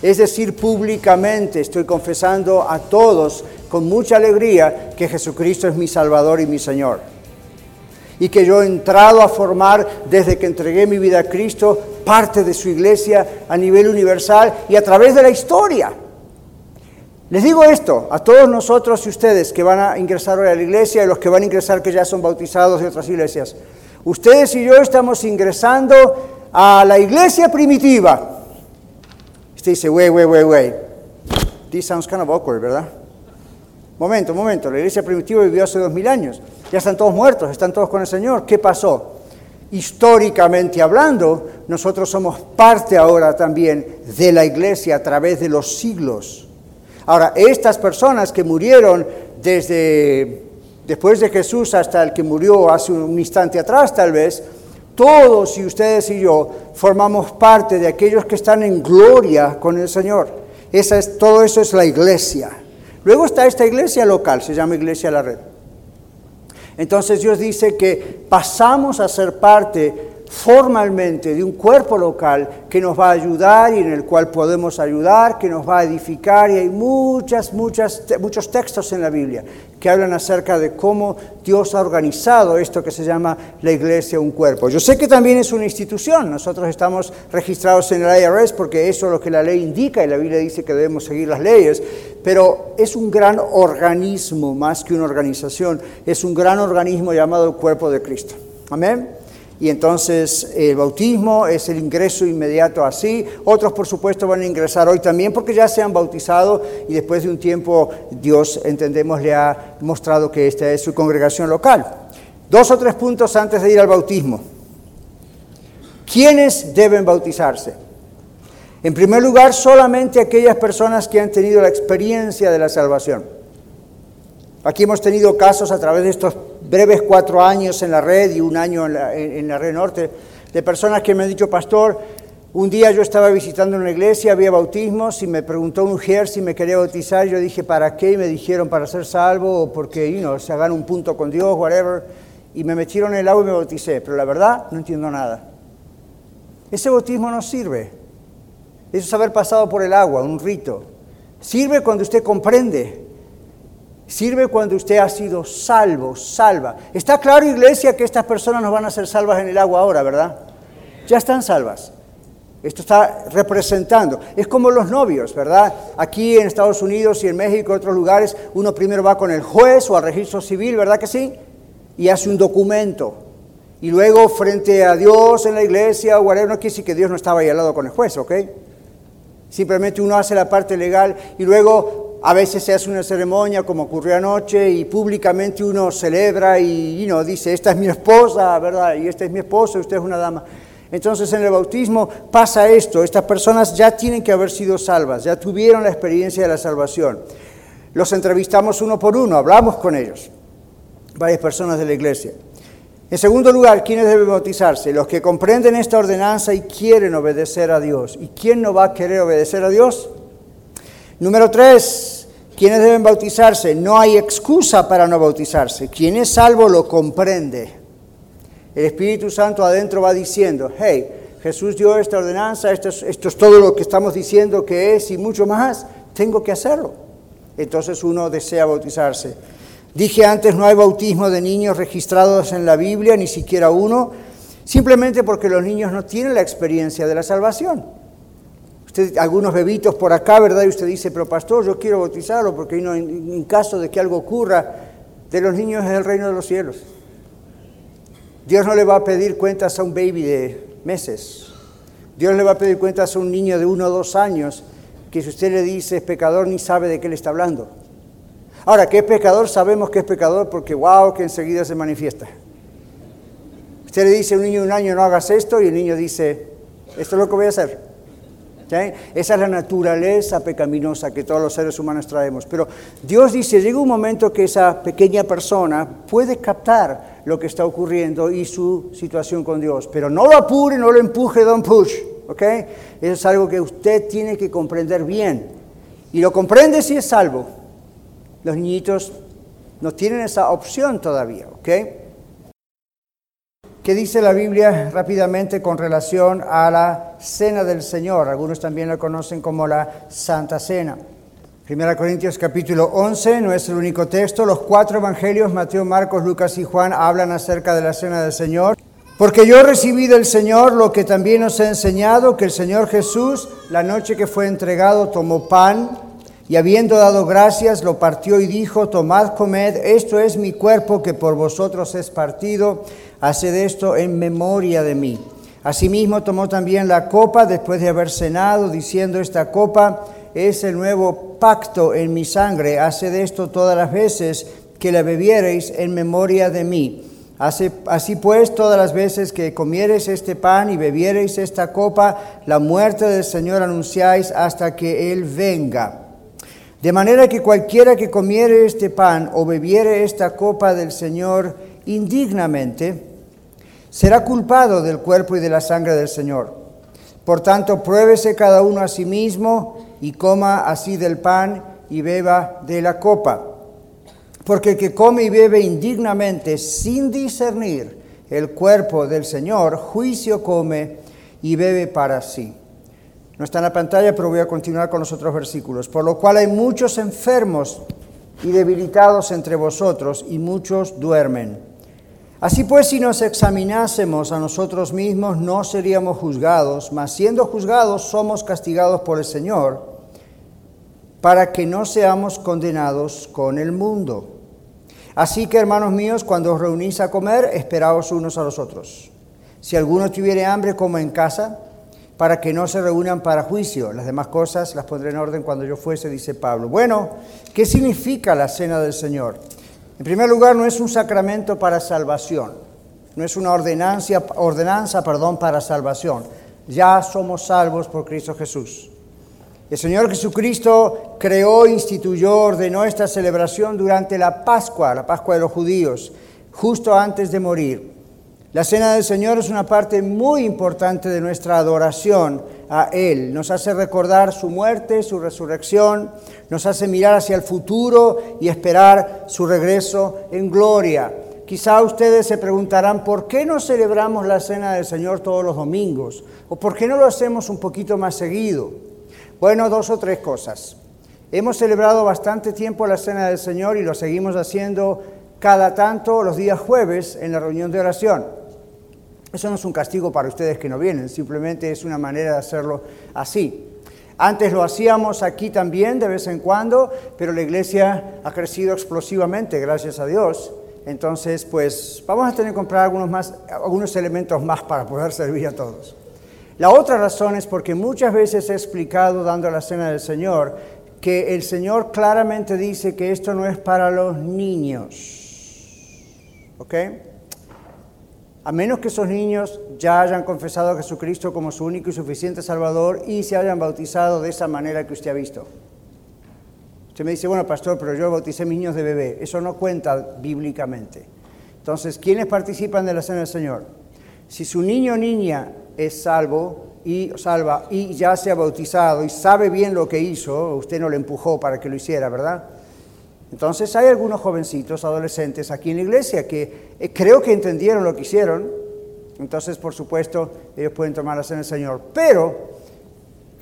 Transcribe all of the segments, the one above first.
Es decir, públicamente estoy confesando a todos con mucha alegría que Jesucristo es mi Salvador y mi Señor. Y que yo he entrado a formar, desde que entregué mi vida a Cristo, parte de su iglesia a nivel universal y a través de la historia. Les digo esto a todos nosotros y ustedes que van a ingresar hoy a la iglesia y los que van a ingresar que ya son bautizados de otras iglesias. Ustedes y yo estamos ingresando a la iglesia primitiva Dice, wait, wait, wait, wait. This sounds kind of awkward, ¿verdad? Momento, momento. La iglesia primitiva vivió hace dos mil años. Ya están todos muertos, están todos con el Señor. ¿Qué pasó? Históricamente hablando, nosotros somos parte ahora también de la iglesia a través de los siglos. Ahora, estas personas que murieron desde después de Jesús hasta el que murió hace un instante atrás, tal vez, todos y ustedes y yo formamos parte de aquellos que están en gloria con el Señor. Esa es, todo eso es la iglesia. Luego está esta iglesia local, se llama Iglesia La Red. Entonces Dios dice que pasamos a ser parte formalmente de un cuerpo local que nos va a ayudar y en el cual podemos ayudar, que nos va a edificar. Y hay muchas, muchas, muchos textos en la Biblia que hablan acerca de cómo Dios ha organizado esto que se llama la iglesia, un cuerpo. Yo sé que también es una institución. Nosotros estamos registrados en el IRS porque eso es lo que la ley indica y la Biblia dice que debemos seguir las leyes. Pero es un gran organismo más que una organización. Es un gran organismo llamado cuerpo de Cristo. Amén. Y entonces el bautismo es el ingreso inmediato así. Otros, por supuesto, van a ingresar hoy también porque ya se han bautizado y después de un tiempo Dios, entendemos, le ha mostrado que esta es su congregación local. Dos o tres puntos antes de ir al bautismo. ¿Quiénes deben bautizarse? En primer lugar, solamente aquellas personas que han tenido la experiencia de la salvación. Aquí hemos tenido casos a través de estos breves cuatro años en la red y un año en la, red norte, de personas que me han dicho, pastor, un día yo estaba visitando una iglesia, había bautismos y me preguntó un mujer si me quería bautizar. Yo dije, ¿para qué? Y me dijeron, para ser salvo o porque you se hagan un punto con Dios, whatever. Y me metieron en el agua y me bauticé. Pero la verdad, no entiendo nada. Ese bautismo no sirve. Eso es haber pasado por el agua, un rito. Sirve cuando usted comprende Sirve cuando usted ha sido salvo, salva. Está claro, iglesia, que estas personas no van a ser salvas en el agua ahora, ¿verdad? Ya están salvas. Esto está representando. Es como los novios, ¿verdad? Aquí en Estados Unidos y en México y otros lugares, uno primero va con el juez o al registro civil, ¿verdad que sí? Y hace un documento. Y luego frente a Dios en la iglesia o whatever, no quiere decir que Dios no estaba ahí al lado con el juez, ¿ok? Simplemente uno hace la parte legal y luego a veces se hace una ceremonia como ocurrió anoche y públicamente uno celebra y you dice, esta es mi esposa, ¿verdad? Y esta es mi esposa y usted es una dama. Entonces en el bautismo pasa esto, estas personas ya tienen que haber sido salvas, ya tuvieron la experiencia de la salvación. Los entrevistamos uno por uno, hablamos con ellos, varias personas de la iglesia. En segundo lugar, ¿quiénes deben bautizarse? Los que comprenden esta ordenanza y quieren obedecer a Dios. ¿Y quién no va a querer obedecer a Dios? Número tres, ¿quiénes deben bautizarse? No hay excusa para no bautizarse. Quien es salvo lo comprende. El Espíritu Santo adentro va diciendo, hey, Jesús dio esta ordenanza, esto es, esto es todo lo que estamos diciendo que es y mucho más, tengo que hacerlo. Entonces uno desea bautizarse. Dije antes, no hay bautismo de niños registrados en la Biblia, ni siquiera uno, simplemente porque los niños no tienen la experiencia de la salvación algunos bebitos por acá, ¿verdad? Y usted dice, pero pastor, yo quiero bautizarlo porque en, caso de que algo ocurra, de los niños es el reino de los cielos. Dios no le va a pedir cuentas a un baby de meses. Dios le va a pedir cuentas a un niño de uno o dos años que si usted le dice es pecador ni sabe de qué le está hablando. Ahora, que es pecador, sabemos que es pecador porque wow, que enseguida se manifiesta. Usted le dice a un niño de un año no hagas esto y el niño dice, esto es lo que voy a hacer. Esa es la naturaleza pecaminosa que todos los seres humanos traemos. Pero Dios dice, llega un momento que esa pequeña persona puede captar lo que está ocurriendo y su situación con Dios. Pero no lo apure, no lo empuje, don't push. ¿ok? Eso es algo que usted tiene que comprender bien. Y lo comprende si es salvo. Los niñitos no tienen esa opción todavía. ¿ok? ¿Qué dice la Biblia rápidamente con relación a la cena del Señor? Algunos también la conocen como la Santa Cena. Primera Corintios capítulo 11 no es el único texto. Los cuatro evangelios, Mateo, Marcos, Lucas y Juan, hablan acerca de la cena del Señor. Porque yo recibí del Señor lo que también os he enseñado, que el Señor Jesús, la noche que fue entregado, tomó pan y habiendo dado gracias, lo partió y dijo, tomad, comed, esto es mi cuerpo que por vosotros es partido haced esto en memoria de mí. Asimismo tomó también la copa después de haber cenado, diciendo, esta copa es el nuevo pacto en mi sangre, haced esto todas las veces que la bebiereis en memoria de mí. Así, pues, todas las veces que comiereis este pan y bebiereis esta copa, la muerte del Señor anunciáis hasta que Él venga. De manera que cualquiera que comiere este pan o bebiere esta copa del Señor indignamente, será culpado del cuerpo y de la sangre del Señor. Por tanto, pruébese cada uno a sí mismo y coma así del pan y beba de la copa. Porque el que come y bebe indignamente sin discernir el cuerpo del Señor, juicio come y bebe para sí. No está en la pantalla, pero voy a continuar con los otros versículos. Por lo cual hay muchos enfermos y debilitados entre vosotros y muchos duermen. Así pues, si nos examinásemos a nosotros mismos, no seríamos juzgados, mas siendo juzgados somos castigados por el Señor, para que no seamos condenados con el mundo. Así que, hermanos míos, cuando os reunís a comer, esperaos unos a los otros. Si alguno tuviere hambre, como en casa, para que no se reúnan para juicio. Las demás cosas las pondré en orden cuando yo fuese, dice Pablo. Bueno, ¿qué significa la cena del Señor? En primer lugar, no es un sacramento para salvación, no es una ordenanza, perdón, para salvación. Ya somos salvos por Cristo Jesús. El Señor Jesucristo creó, instituyó, ordenó esta celebración durante la Pascua, la Pascua de los judíos, justo antes de morir. La cena del Señor es una parte muy importante de nuestra adoración a Él. Nos hace recordar su muerte, su resurrección, nos hace mirar hacia el futuro y esperar su regreso en gloria. Quizá ustedes se preguntarán, ¿por qué no celebramos la cena del Señor todos los domingos? ¿O por qué no lo hacemos un poquito más seguido? Bueno, dos o tres cosas. Hemos celebrado bastante tiempo la cena del Señor y lo seguimos haciendo cada tanto los días jueves en la reunión de oración. Eso no es un castigo para ustedes que no vienen, simplemente es una manera de hacerlo así. Antes lo hacíamos aquí también de vez en cuando, pero la iglesia ha crecido explosivamente, gracias a Dios. Entonces, pues vamos a tener que comprar algunos, más, algunos elementos más para poder servir a todos. La otra razón es porque muchas veces he explicado, dando la cena del Señor, que el Señor claramente dice que esto no es para los niños. ¿Ok? A menos que esos niños ya hayan confesado a Jesucristo como su único y suficiente Salvador y se hayan bautizado de esa manera que usted ha visto. Usted me dice, bueno, pastor, pero yo bauticé niños de bebé. Eso no cuenta bíblicamente. Entonces, ¿quiénes participan de la cena del Señor? Si su niño o niña es salvo y salva y ya se ha bautizado y sabe bien lo que hizo, usted no le empujó para que lo hiciera, ¿verdad? Entonces hay algunos jovencitos, adolescentes aquí en la iglesia que eh, creo que entendieron lo que hicieron. Entonces, por supuesto, ellos pueden tomar la cena del Señor. Pero,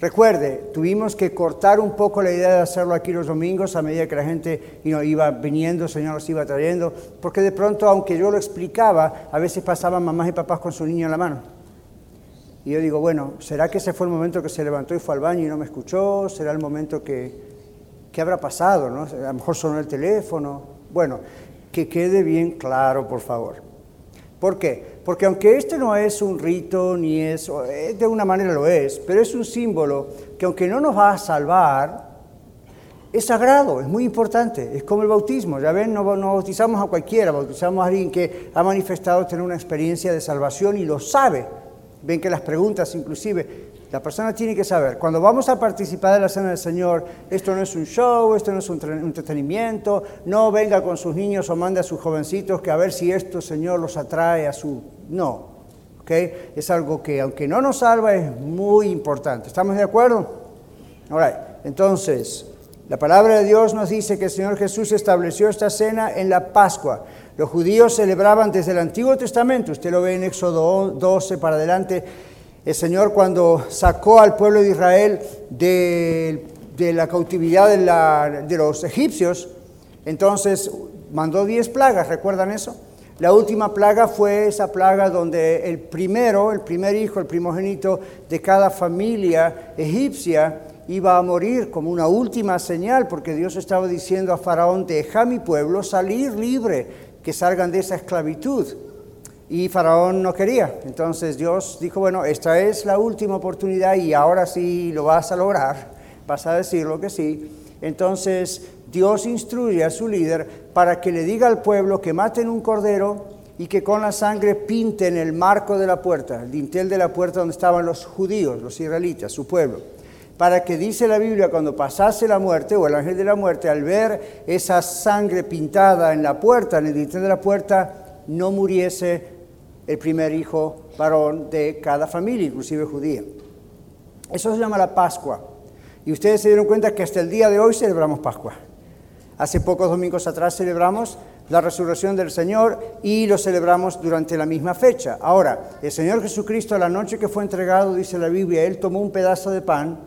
recuerde, tuvimos que cortar un poco la idea de hacerlo aquí los domingos a medida que la gente iba viniendo, el Señor los iba trayendo. Porque de pronto, aunque yo lo explicaba, a veces pasaban mamás y papás con su niño en la mano. Y yo digo, bueno, ¿será que ese fue el momento que se levantó y fue al baño y no me escuchó? ¿Será el momento que ¿Qué habrá pasado? No? A lo mejor sonó el teléfono. Bueno, que quede bien claro, por favor. ¿Por qué? Porque aunque este no es un rito, ni es, eh, de una manera lo es, pero es un símbolo que aunque no nos va a salvar, es sagrado, es muy importante, es como el bautismo, ya ven, no, no, bautizamos a cualquiera, bautizamos a alguien que ha manifestado tener una experiencia de salvación y lo sabe, ven que las preguntas inclusive, la persona tiene que saber, cuando vamos a participar de la cena del Señor, esto no es un show, esto no es un entretenimiento, no venga con sus niños o mande a sus jovencitos que a ver si esto, Señor, los atrae a su... No, ¿ok? Es algo que aunque no nos salva es muy importante. ¿Estamos de acuerdo? Ahora, entonces, la palabra de Dios nos dice que el Señor Jesús estableció esta cena en la Pascua. Los judíos celebraban desde el Antiguo Testamento, usted lo ve en Éxodo 12 para adelante, el Señor cuando sacó al pueblo de Israel de, la cautividad de, de los egipcios, entonces mandó diez plagas, ¿recuerdan eso? La última plaga fue esa plaga donde el primero, el primer hijo, el primogénito de cada familia egipcia, iba a morir como una última señal, porque Dios estaba diciendo a Faraón, deja a mi pueblo salir libre, que salgan de esa esclavitud. Y Faraón no quería. Entonces Dios dijo, bueno, esta es la última oportunidad y ahora sí lo vas a lograr, vas a decir lo que sí. Entonces Dios instruye a su líder para que le diga al pueblo que maten un cordero y que con la sangre pinten el marco de la puerta, el dintel de la puerta donde estaban los judíos, los israelitas, su pueblo para que dice la Biblia, cuando pasase la muerte o el ángel de la muerte, al ver esa sangre pintada en la puerta, en el dintel de la puerta, no muriese el primer hijo varón de cada familia, inclusive judía. Eso se llama la Pascua. Y ustedes se dieron cuenta que hasta el día de hoy celebramos Pascua. Hace pocos domingos atrás celebramos la resurrección del Señor y lo celebramos durante la misma fecha. Ahora, el Señor Jesucristo, la noche que fue entregado, dice la Biblia, Él tomó un pedazo de pan,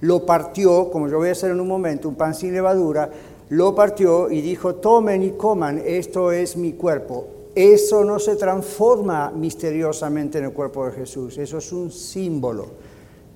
lo partió, como yo voy a hacer en un momento, un pan sin levadura, lo partió y dijo, tomen y coman, esto es mi cuerpo. Eso no se transforma misteriosamente en el cuerpo de Jesús, eso es un símbolo.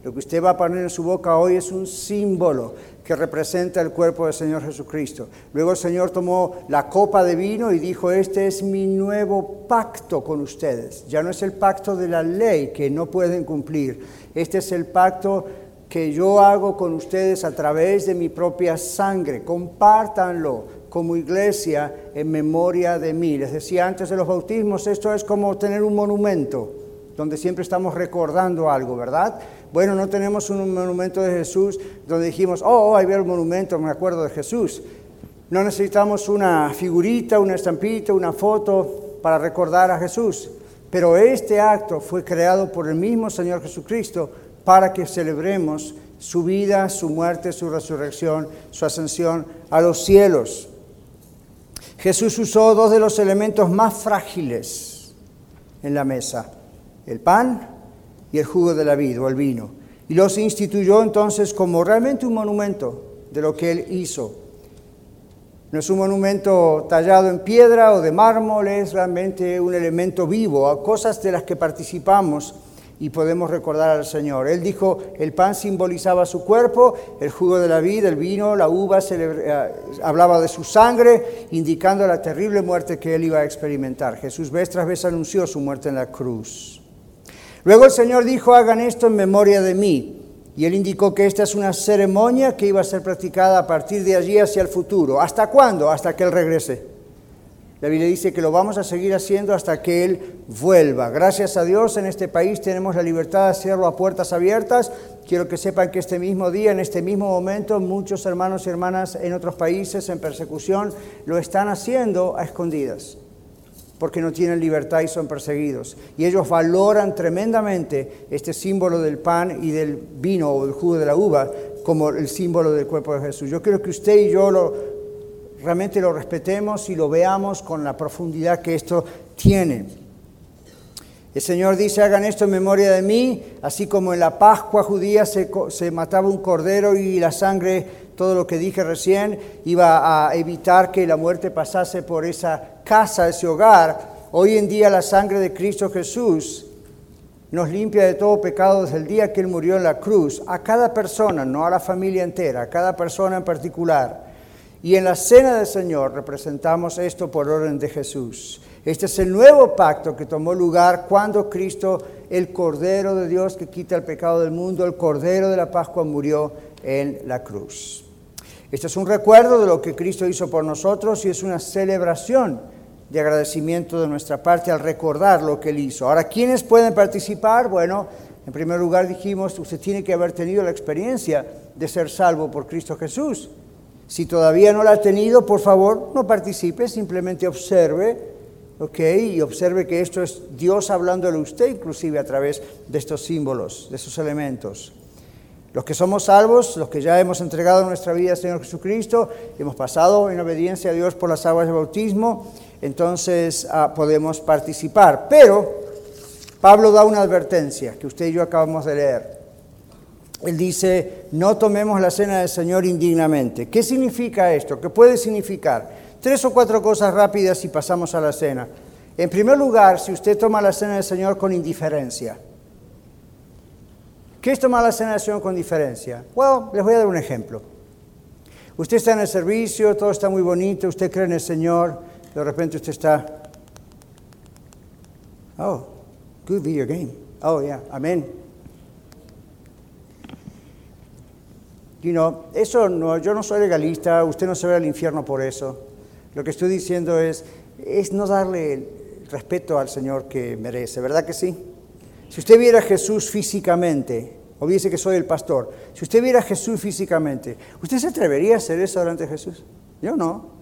Lo que usted va a poner en su boca hoy es un símbolo que representa el cuerpo del Señor Jesucristo. Luego el Señor tomó la copa de vino y dijo, este es mi nuevo pacto con ustedes. Ya no es el pacto de la ley que no pueden cumplir, este es el pacto que yo hago con ustedes a través de mi propia sangre. Compártanlo como iglesia en memoria de mí. Les decía antes de los bautismos, esto es como tener un monumento donde siempre estamos recordando algo, ¿verdad? Bueno, no tenemos un monumento de Jesús donde dijimos, oh, ahí veo el monumento, me acuerdo de Jesús. No necesitamos una figurita, una estampita, una foto para recordar a Jesús. Pero este acto fue creado por el mismo Señor Jesucristo para que celebremos su vida, su muerte, su resurrección, su ascensión a los cielos. Jesús usó dos de los elementos más frágiles en la mesa, el pan y el jugo de la vida o el vino. Y los instituyó entonces como realmente un monumento de lo que él hizo. No es un monumento tallado en piedra o de mármol, es realmente un elemento vivo, cosas de las que participamos y podemos recordar al Señor. Él dijo, el pan simbolizaba su cuerpo, el jugo de la vida, el vino, la uva, eh, hablaba de su sangre, indicando la terrible muerte que él iba a experimentar. Jesús vez tras vez anunció su muerte en la cruz. Luego el Señor dijo, hagan esto en memoria de mí. Y él indicó que esta es una ceremonia que iba a ser practicada a partir de allí hacia el futuro. ¿Hasta cuándo? Hasta que Él regrese. La Biblia dice que lo vamos a seguir haciendo hasta que Él vuelva. Gracias a Dios en este país tenemos la libertad de hacerlo a puertas abiertas. Quiero que sepan que este mismo día, en este mismo momento, muchos hermanos y hermanas en otros países en persecución lo están haciendo a escondidas, porque no tienen libertad y son perseguidos. Y ellos valoran tremendamente este símbolo del pan y del vino o del jugo de la uva como el símbolo del cuerpo de Jesús. Yo quiero que usted y yo lo realmente lo respetemos y lo veamos con la profundidad que esto tiene. El Señor dice, hagan esto en memoria de mí, así como en la Pascua judía se, se, mataba un cordero y la sangre, todo lo que dije recién, iba a evitar que la muerte pasase por esa casa, ese hogar. Hoy en día la sangre de Cristo Jesús nos limpia de todo pecado desde el día que Él murió en la cruz, a cada persona, no a la familia entera, a cada persona en particular. Y en la cena del Señor representamos esto por orden de Jesús. Este es el nuevo pacto que tomó lugar cuando Cristo, el Cordero de Dios que quita el pecado del mundo, el Cordero de la Pascua, murió en la cruz. Este es un recuerdo de lo que Cristo hizo por nosotros y es una celebración de agradecimiento de nuestra parte al recordar lo que Él hizo. Ahora, ¿quiénes pueden participar? Bueno, en primer lugar dijimos, usted tiene que haber tenido la experiencia de ser salvo por Cristo Jesús. Si todavía no la ha tenido, por favor, no participe, simplemente observe, ¿ok? Y observe que esto es Dios hablándole a usted, inclusive a través de estos símbolos, de estos elementos. Los que somos salvos, los que ya hemos entregado nuestra vida al Señor Jesucristo, hemos pasado en obediencia a Dios por las aguas de bautismo, entonces ah, podemos participar. Pero Pablo da una advertencia que usted y yo acabamos de leer. Él dice, no tomemos la cena del Señor indignamente. ¿Qué significa esto? ¿Qué puede significar? Tres o cuatro cosas rápidas y pasamos a la cena. En primer lugar, si usted toma la cena del Señor con indiferencia. ¿Qué es tomar la cena del Señor con indiferencia? Bueno, les voy a dar un ejemplo. Usted está en el servicio, todo está muy bonito, usted cree en el Señor, de repente usted está, oh, good video game. Oh, yeah, amén. You eso no, yo no soy legalista, usted no se ve al infierno por eso. Lo que estoy diciendo es, es no darle el respeto al Señor que merece, ¿verdad que sí? Si usted viera a Jesús físicamente, o dice que soy el pastor, si usted viera a Jesús físicamente, ¿usted se atrevería a hacer eso delante de Jesús? Yo no.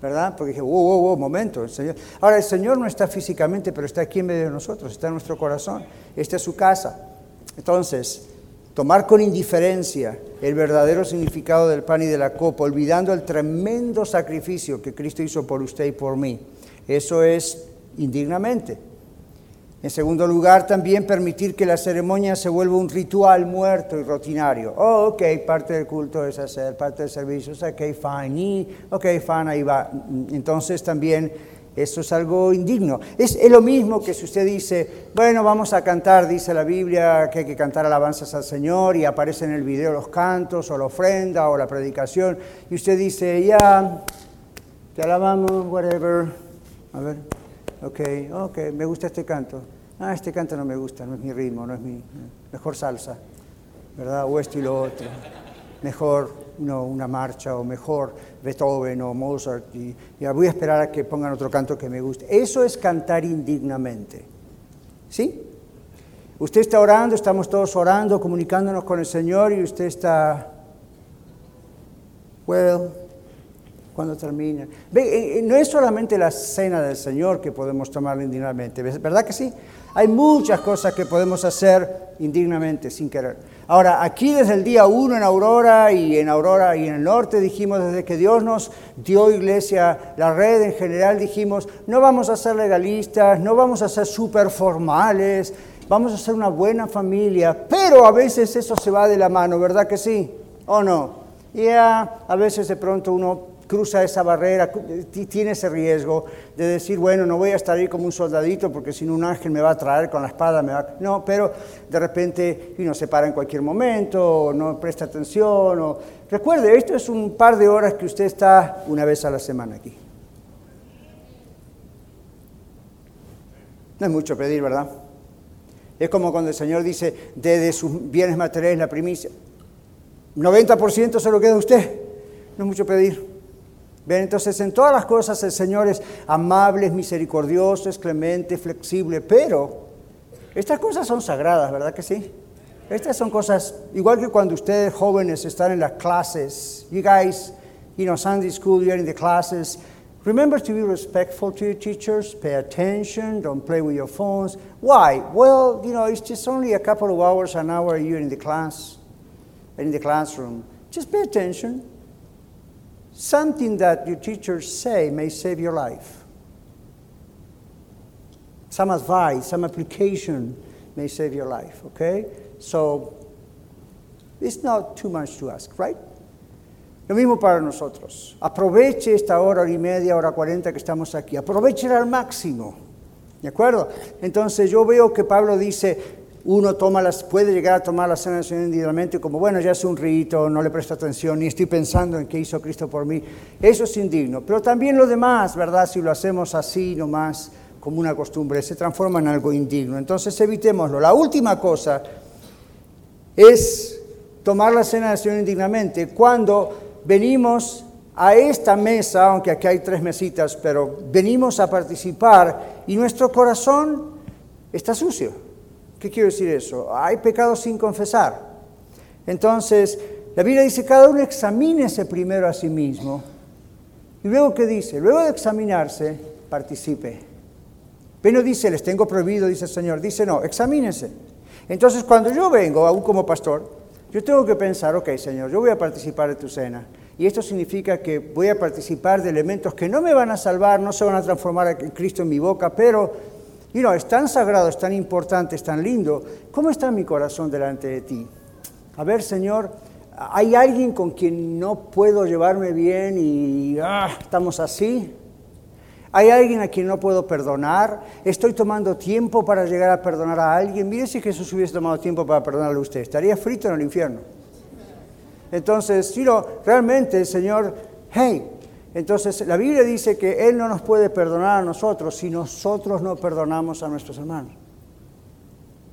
¿verdad? Porque dije, wow, wow, wow, momento, el Señor. Ahora, el Señor no está físicamente, pero está aquí en medio de nosotros, está en nuestro corazón, esta es su casa. Entonces, tomar con indiferencia el verdadero significado del pan y de la copa, olvidando el tremendo sacrificio que Cristo hizo por usted y por mí, eso es indignamente. En segundo lugar, también permitir que la ceremonia se vuelva un ritual muerto y rutinario. Oh, ok, parte del culto es hacer, parte del servicio es ok, fine, y, ok, fine, ahí va. Entonces también eso es algo indigno. Es, lo mismo que si usted dice, bueno, vamos a cantar, dice la Biblia que hay que cantar alabanzas al Señor y aparece en el video los cantos o la ofrenda o la predicación y usted dice, ya, te alabamos, whatever. A ver, ok, ok, me gusta este canto ah, este canto no me gusta, no es mi ritmo, no es mi mejor salsa, ¿verdad? O esto y lo otro. Mejor no, una marcha o mejor Beethoven o Mozart y ya voy a esperar a que pongan otro canto que me guste. Eso es cantar indignamente. ¿Sí? Usted está orando, estamos todos orando, comunicándonos con el Señor y usted está, well, cuando termina. Ve, eh, no es solamente la cena del Señor que podemos tomar indignamente, ¿verdad que sí? Hay muchas cosas que podemos hacer indignamente, sin querer. Ahora, aquí desde el día uno en Aurora y en Aurora y en el norte dijimos, desde que Dios nos dio iglesia, la red en general, dijimos, no vamos a ser legalistas, no vamos a ser súper formales, vamos a ser una buena familia, pero a veces eso se va de la mano, ¿verdad que sí? ¿O no? Y a veces de pronto uno cruza esa barrera, tiene ese riesgo de decir, bueno, no voy a estar ahí como un soldadito porque si no un ángel me va a traer con la espada, me va No, pero de repente uno se para en cualquier momento, no presta atención. Recuerde, esto es un par de horas que usted está una vez a la semana aquí. No es mucho pedir, ¿verdad? Es como cuando el Señor dice, de, de sus bienes materiales la primicia. 90% se lo queda a usted. No es mucho pedir. Entonces, en todas las cosas el Señor es amable, misericordioso, es clemente, flexible, pero estas cosas son sagradas, ¿verdad que sí? Estas son cosas, igual que cuando ustedes jóvenes están en las clases, you guys, you know, Sunday school, you're in the classes, remember to be respectful to your teachers, pay attention, don't play with your phones. Why? Well, you know, it's just only a couple of hours, an hour you're in the class, in the classroom. Just pay attention. Something that your teachers say may save your life. Some advice, some application may save your life, okay? So, it's not too much to ask, right? Lo mismo para nosotros. Aproveche esta hora, hora y media, hora cuarenta que estamos aquí. Aproveche al máximo. ¿De acuerdo? Entonces yo veo que Pablo dice, uno toma las, puede llegar a tomar la cena del indignamente como, bueno, ya es un rito, no le presto atención, ni estoy pensando en qué hizo Cristo por mí. Eso es indigno. Pero también lo demás, ¿verdad? Si lo hacemos así nomás, como una costumbre, se transforma en algo indigno. Entonces evitémoslo. La última cosa es tomar la cena del Señor indignamente cuando venimos a esta mesa, aunque aquí hay tres mesitas, pero venimos a participar y nuestro corazón está sucio. ¿Qué quiero decir eso? Hay pecados sin confesar. Entonces, la Biblia dice, cada uno examínese primero a sí mismo. Y luego, ¿qué dice? Luego de examinarse, participe. Pero no dice, les tengo prohibido, dice el Señor. Dice, no, examínese. Entonces, cuando yo vengo, aún como pastor, yo tengo que pensar, ok, Señor, yo voy a participar de tu cena. Y esto significa que voy a participar de elementos que no me van a salvar, no se van a transformar en Cristo en mi boca, pero y no, es tan sagrado, es tan importante, es tan lindo. ¿Cómo está mi corazón delante de ti? A ver, Señor, ¿hay alguien con quien no puedo llevarme bien y ah, estamos así? ¿Hay alguien a quien no puedo perdonar? ¿Estoy tomando tiempo para llegar a perdonar a alguien? Mire si Jesús hubiese tomado tiempo para perdonarle a usted. Estaría frito en el infierno. Entonces, si no, realmente Señor, hey, entonces la Biblia dice que Él no nos puede perdonar a nosotros si nosotros no perdonamos a nuestros hermanos.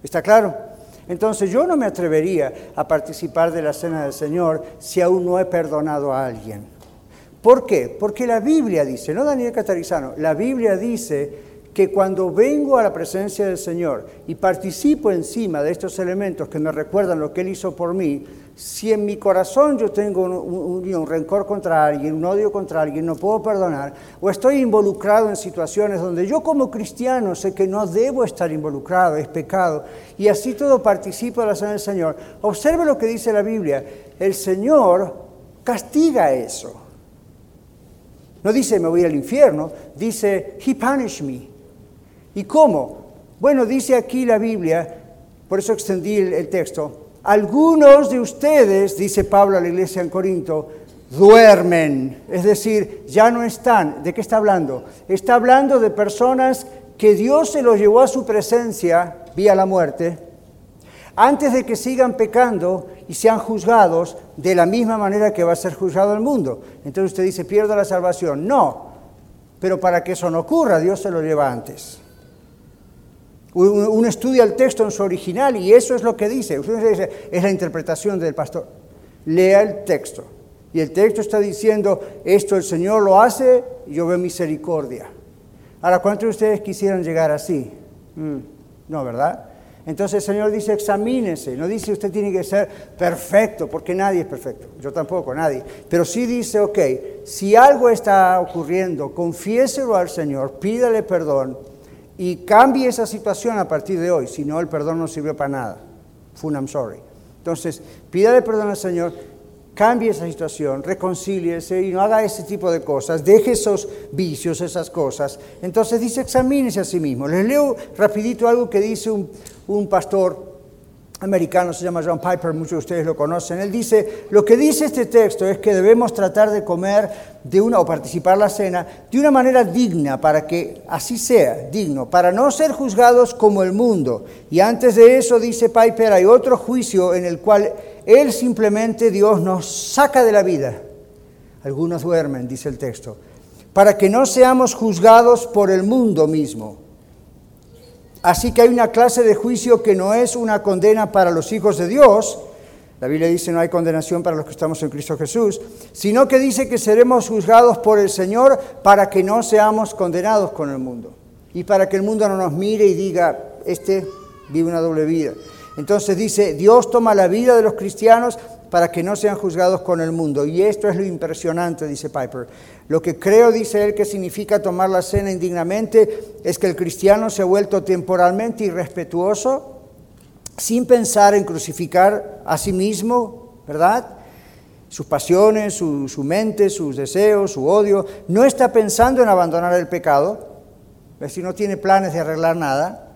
¿Está claro? Entonces yo no me atrevería a participar de la cena del Señor si aún no he perdonado a alguien. ¿Por qué? Porque la Biblia dice, no Daniel Catarizano, la Biblia dice que cuando vengo a la presencia del Señor y participo encima de estos elementos que me recuerdan lo que Él hizo por mí, si en mi corazón yo tengo un, rencor contra alguien, un odio contra alguien, no puedo perdonar, o estoy involucrado en situaciones donde yo como cristiano sé que no debo estar involucrado, es pecado, y así todo participo de la cena del Señor, observe lo que dice la Biblia, el Señor castiga eso. No dice me voy al infierno, dice He punished me. ¿Y cómo? Bueno, dice aquí la Biblia, por eso extendí el texto, algunos de ustedes, dice Pablo a la iglesia en Corinto, duermen, es decir, ya no están. ¿De qué está hablando? Está hablando de personas que Dios se los llevó a su presencia vía la muerte, antes de que sigan pecando y sean juzgados de la misma manera que va a ser juzgado el mundo. Entonces usted dice, pierdo la salvación. No, pero para que eso no ocurra, Dios se lo lleva antes. Uno estudia el texto en su original y eso es lo que dice. Usted dice, es la interpretación del pastor. Lea el texto. Y el texto está diciendo, esto el Señor lo hace y yo veo misericordia. Ahora, ¿cuántos de ustedes quisieran llegar así? Mm, no, ¿verdad? Entonces el Señor dice, examínese. No dice usted tiene que ser perfecto, porque nadie es perfecto. Yo tampoco, nadie. Pero sí dice, ok, si algo está ocurriendo, confiéselo al Señor, pídale perdón y cambie esa situación a partir de hoy, si no el perdón no sirvió para nada. Fun, I'm sorry. Entonces, pídale perdón al Señor, cambie esa situación, reconcíliese y no haga ese tipo de cosas, deje esos vicios, esas cosas. Entonces dice, examínese a sí mismo. Les leo rapidito algo que dice un, un pastor americano, se llama John Piper, muchos de ustedes lo conocen. Él dice, lo que dice este texto es que debemos tratar de comer de una o participar la cena de una manera digna para que así sea, digno, para no ser juzgados como el mundo. Y antes de eso, dice Piper, hay otro juicio en el cual él simplemente Dios nos saca de la vida. Algunos duermen, dice el texto, para que no seamos juzgados por el mundo mismo. Así que hay una clase de juicio que no es una condena para los hijos de Dios, la Biblia dice no hay condenación para los que estamos en Cristo Jesús, sino que dice que seremos juzgados por el Señor para que no seamos condenados con el mundo y para que el mundo no nos mire y diga, este vive una doble vida. Entonces dice, Dios toma la vida de los cristianos para que no sean juzgados con el mundo. Y esto es lo impresionante, dice Piper. Lo que creo, dice él, que significa tomar la cena indignamente es que el cristiano se ha vuelto temporalmente irrespetuoso, sin pensar en crucificar a sí mismo, ¿verdad? Sus pasiones, su, mente, sus deseos, su odio. No está pensando en abandonar el pecado, es decir, no tiene planes de arreglar nada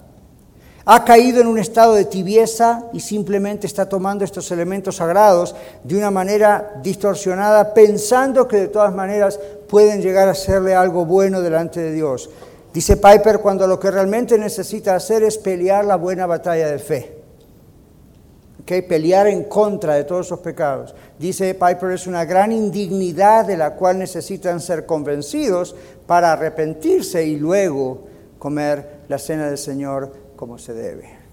ha caído en un estado de tibieza y simplemente está tomando estos elementos sagrados de una manera distorsionada, pensando que de todas maneras pueden llegar a hacerle algo bueno delante de Dios. Dice Piper, cuando lo que realmente necesita hacer es pelear la buena batalla de fe. ¿Okay? Pelear en contra de todos esos pecados. Dice Piper, es una gran indignidad de la cual necesitan ser convencidos para arrepentirse y luego comer la cena del Señor como se debe.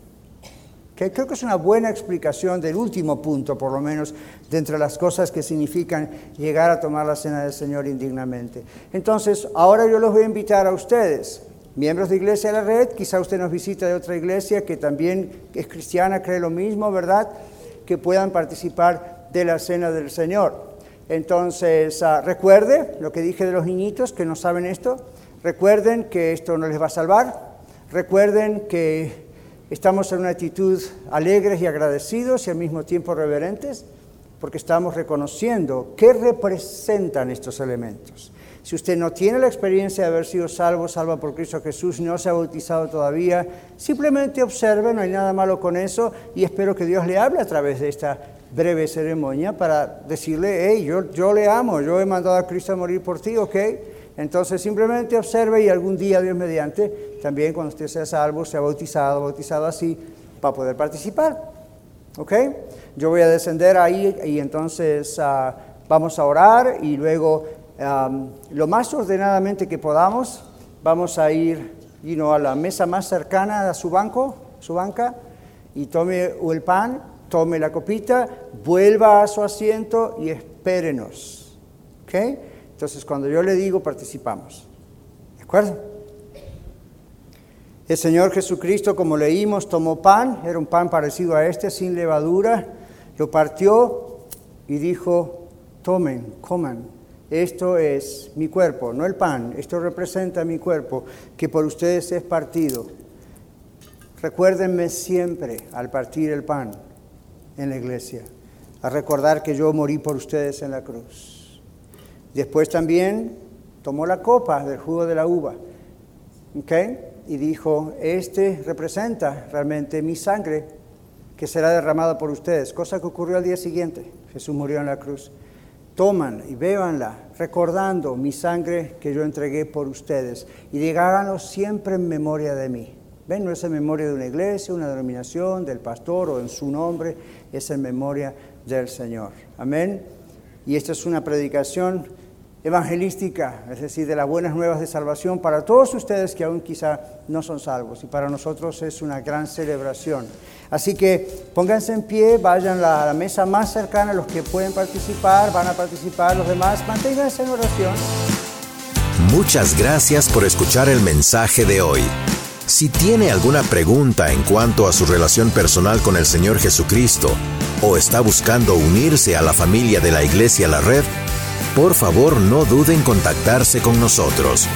¿Ok? Creo que es una buena explicación del último punto, por lo menos, de entre las cosas que significan llegar a tomar la cena del Señor indignamente. Entonces, ahora yo los voy a invitar a ustedes, miembros de Iglesia de la Red, quizá usted nos visita de otra iglesia que también es cristiana, cree lo mismo, ¿verdad? Que puedan participar de la cena del Señor. Entonces, ah, recuerde lo que dije de los niñitos que no saben esto. Recuerden que esto no les va a salvar. Recuerden que estamos en una actitud alegres y agradecidos y al mismo tiempo reverentes, porque estamos reconociendo qué representan estos elementos. Si usted no tiene la experiencia de haber sido salvo, salvo por Cristo Jesús, no se ha bautizado todavía, simplemente observe, no hay nada malo con eso y espero que Dios le hable a través de esta breve ceremonia para decirle, hey, yo, yo le amo, yo he mandado a Cristo a morir por ti, ¿ok? Entonces simplemente observe y algún día, Dios mediante, también cuando usted sea salvo, sea bautizado, bautizado así, para poder participar. ¿Ok? Yo voy a descender ahí y entonces ah, vamos a orar y luego lo más ordenadamente que podamos, vamos a ir a la mesa más cercana a su banco, su banca, y tome el pan, tome la copita, vuelva a su asiento y espérenos. ¿Ok? Entonces, cuando yo le digo, participamos. ¿De acuerdo? El Señor Jesucristo, como leímos, tomó pan, era un pan parecido a este, sin levadura, lo partió y dijo, tomen, coman, esto es mi cuerpo, no el pan, esto representa mi cuerpo, que por ustedes es partido. Recuérdenme siempre al partir el pan en la iglesia, a recordar que yo morí por ustedes en la cruz. Después también tomó la copa del jugo de la uva, Y dijo, este representa realmente mi sangre que será derramada por ustedes, cosa que ocurrió al día siguiente. Jesús murió en la cruz. Toman y bébanla, recordando mi sangre que yo entregué por ustedes, y digáganlo siempre en memoria de mí. Ven, no es en memoria de una iglesia, una denominación, del pastor o en su nombre, es en memoria del Señor. Amén. Y esta es una predicación evangelística, es decir, de las buenas nuevas de salvación para todos ustedes que aún quizá no son salvos y para nosotros es una gran celebración. Así que pónganse en pie, vayan a la mesa más cercana, los que pueden participar, van a participar, los demás, manténganse en oración. Muchas gracias por escuchar el mensaje de hoy. Si tiene alguna pregunta en cuanto a su relación personal con el Señor Jesucristo o está buscando unirse a la familia de la Iglesia La Red, por favor no duden en contactarse con nosotros.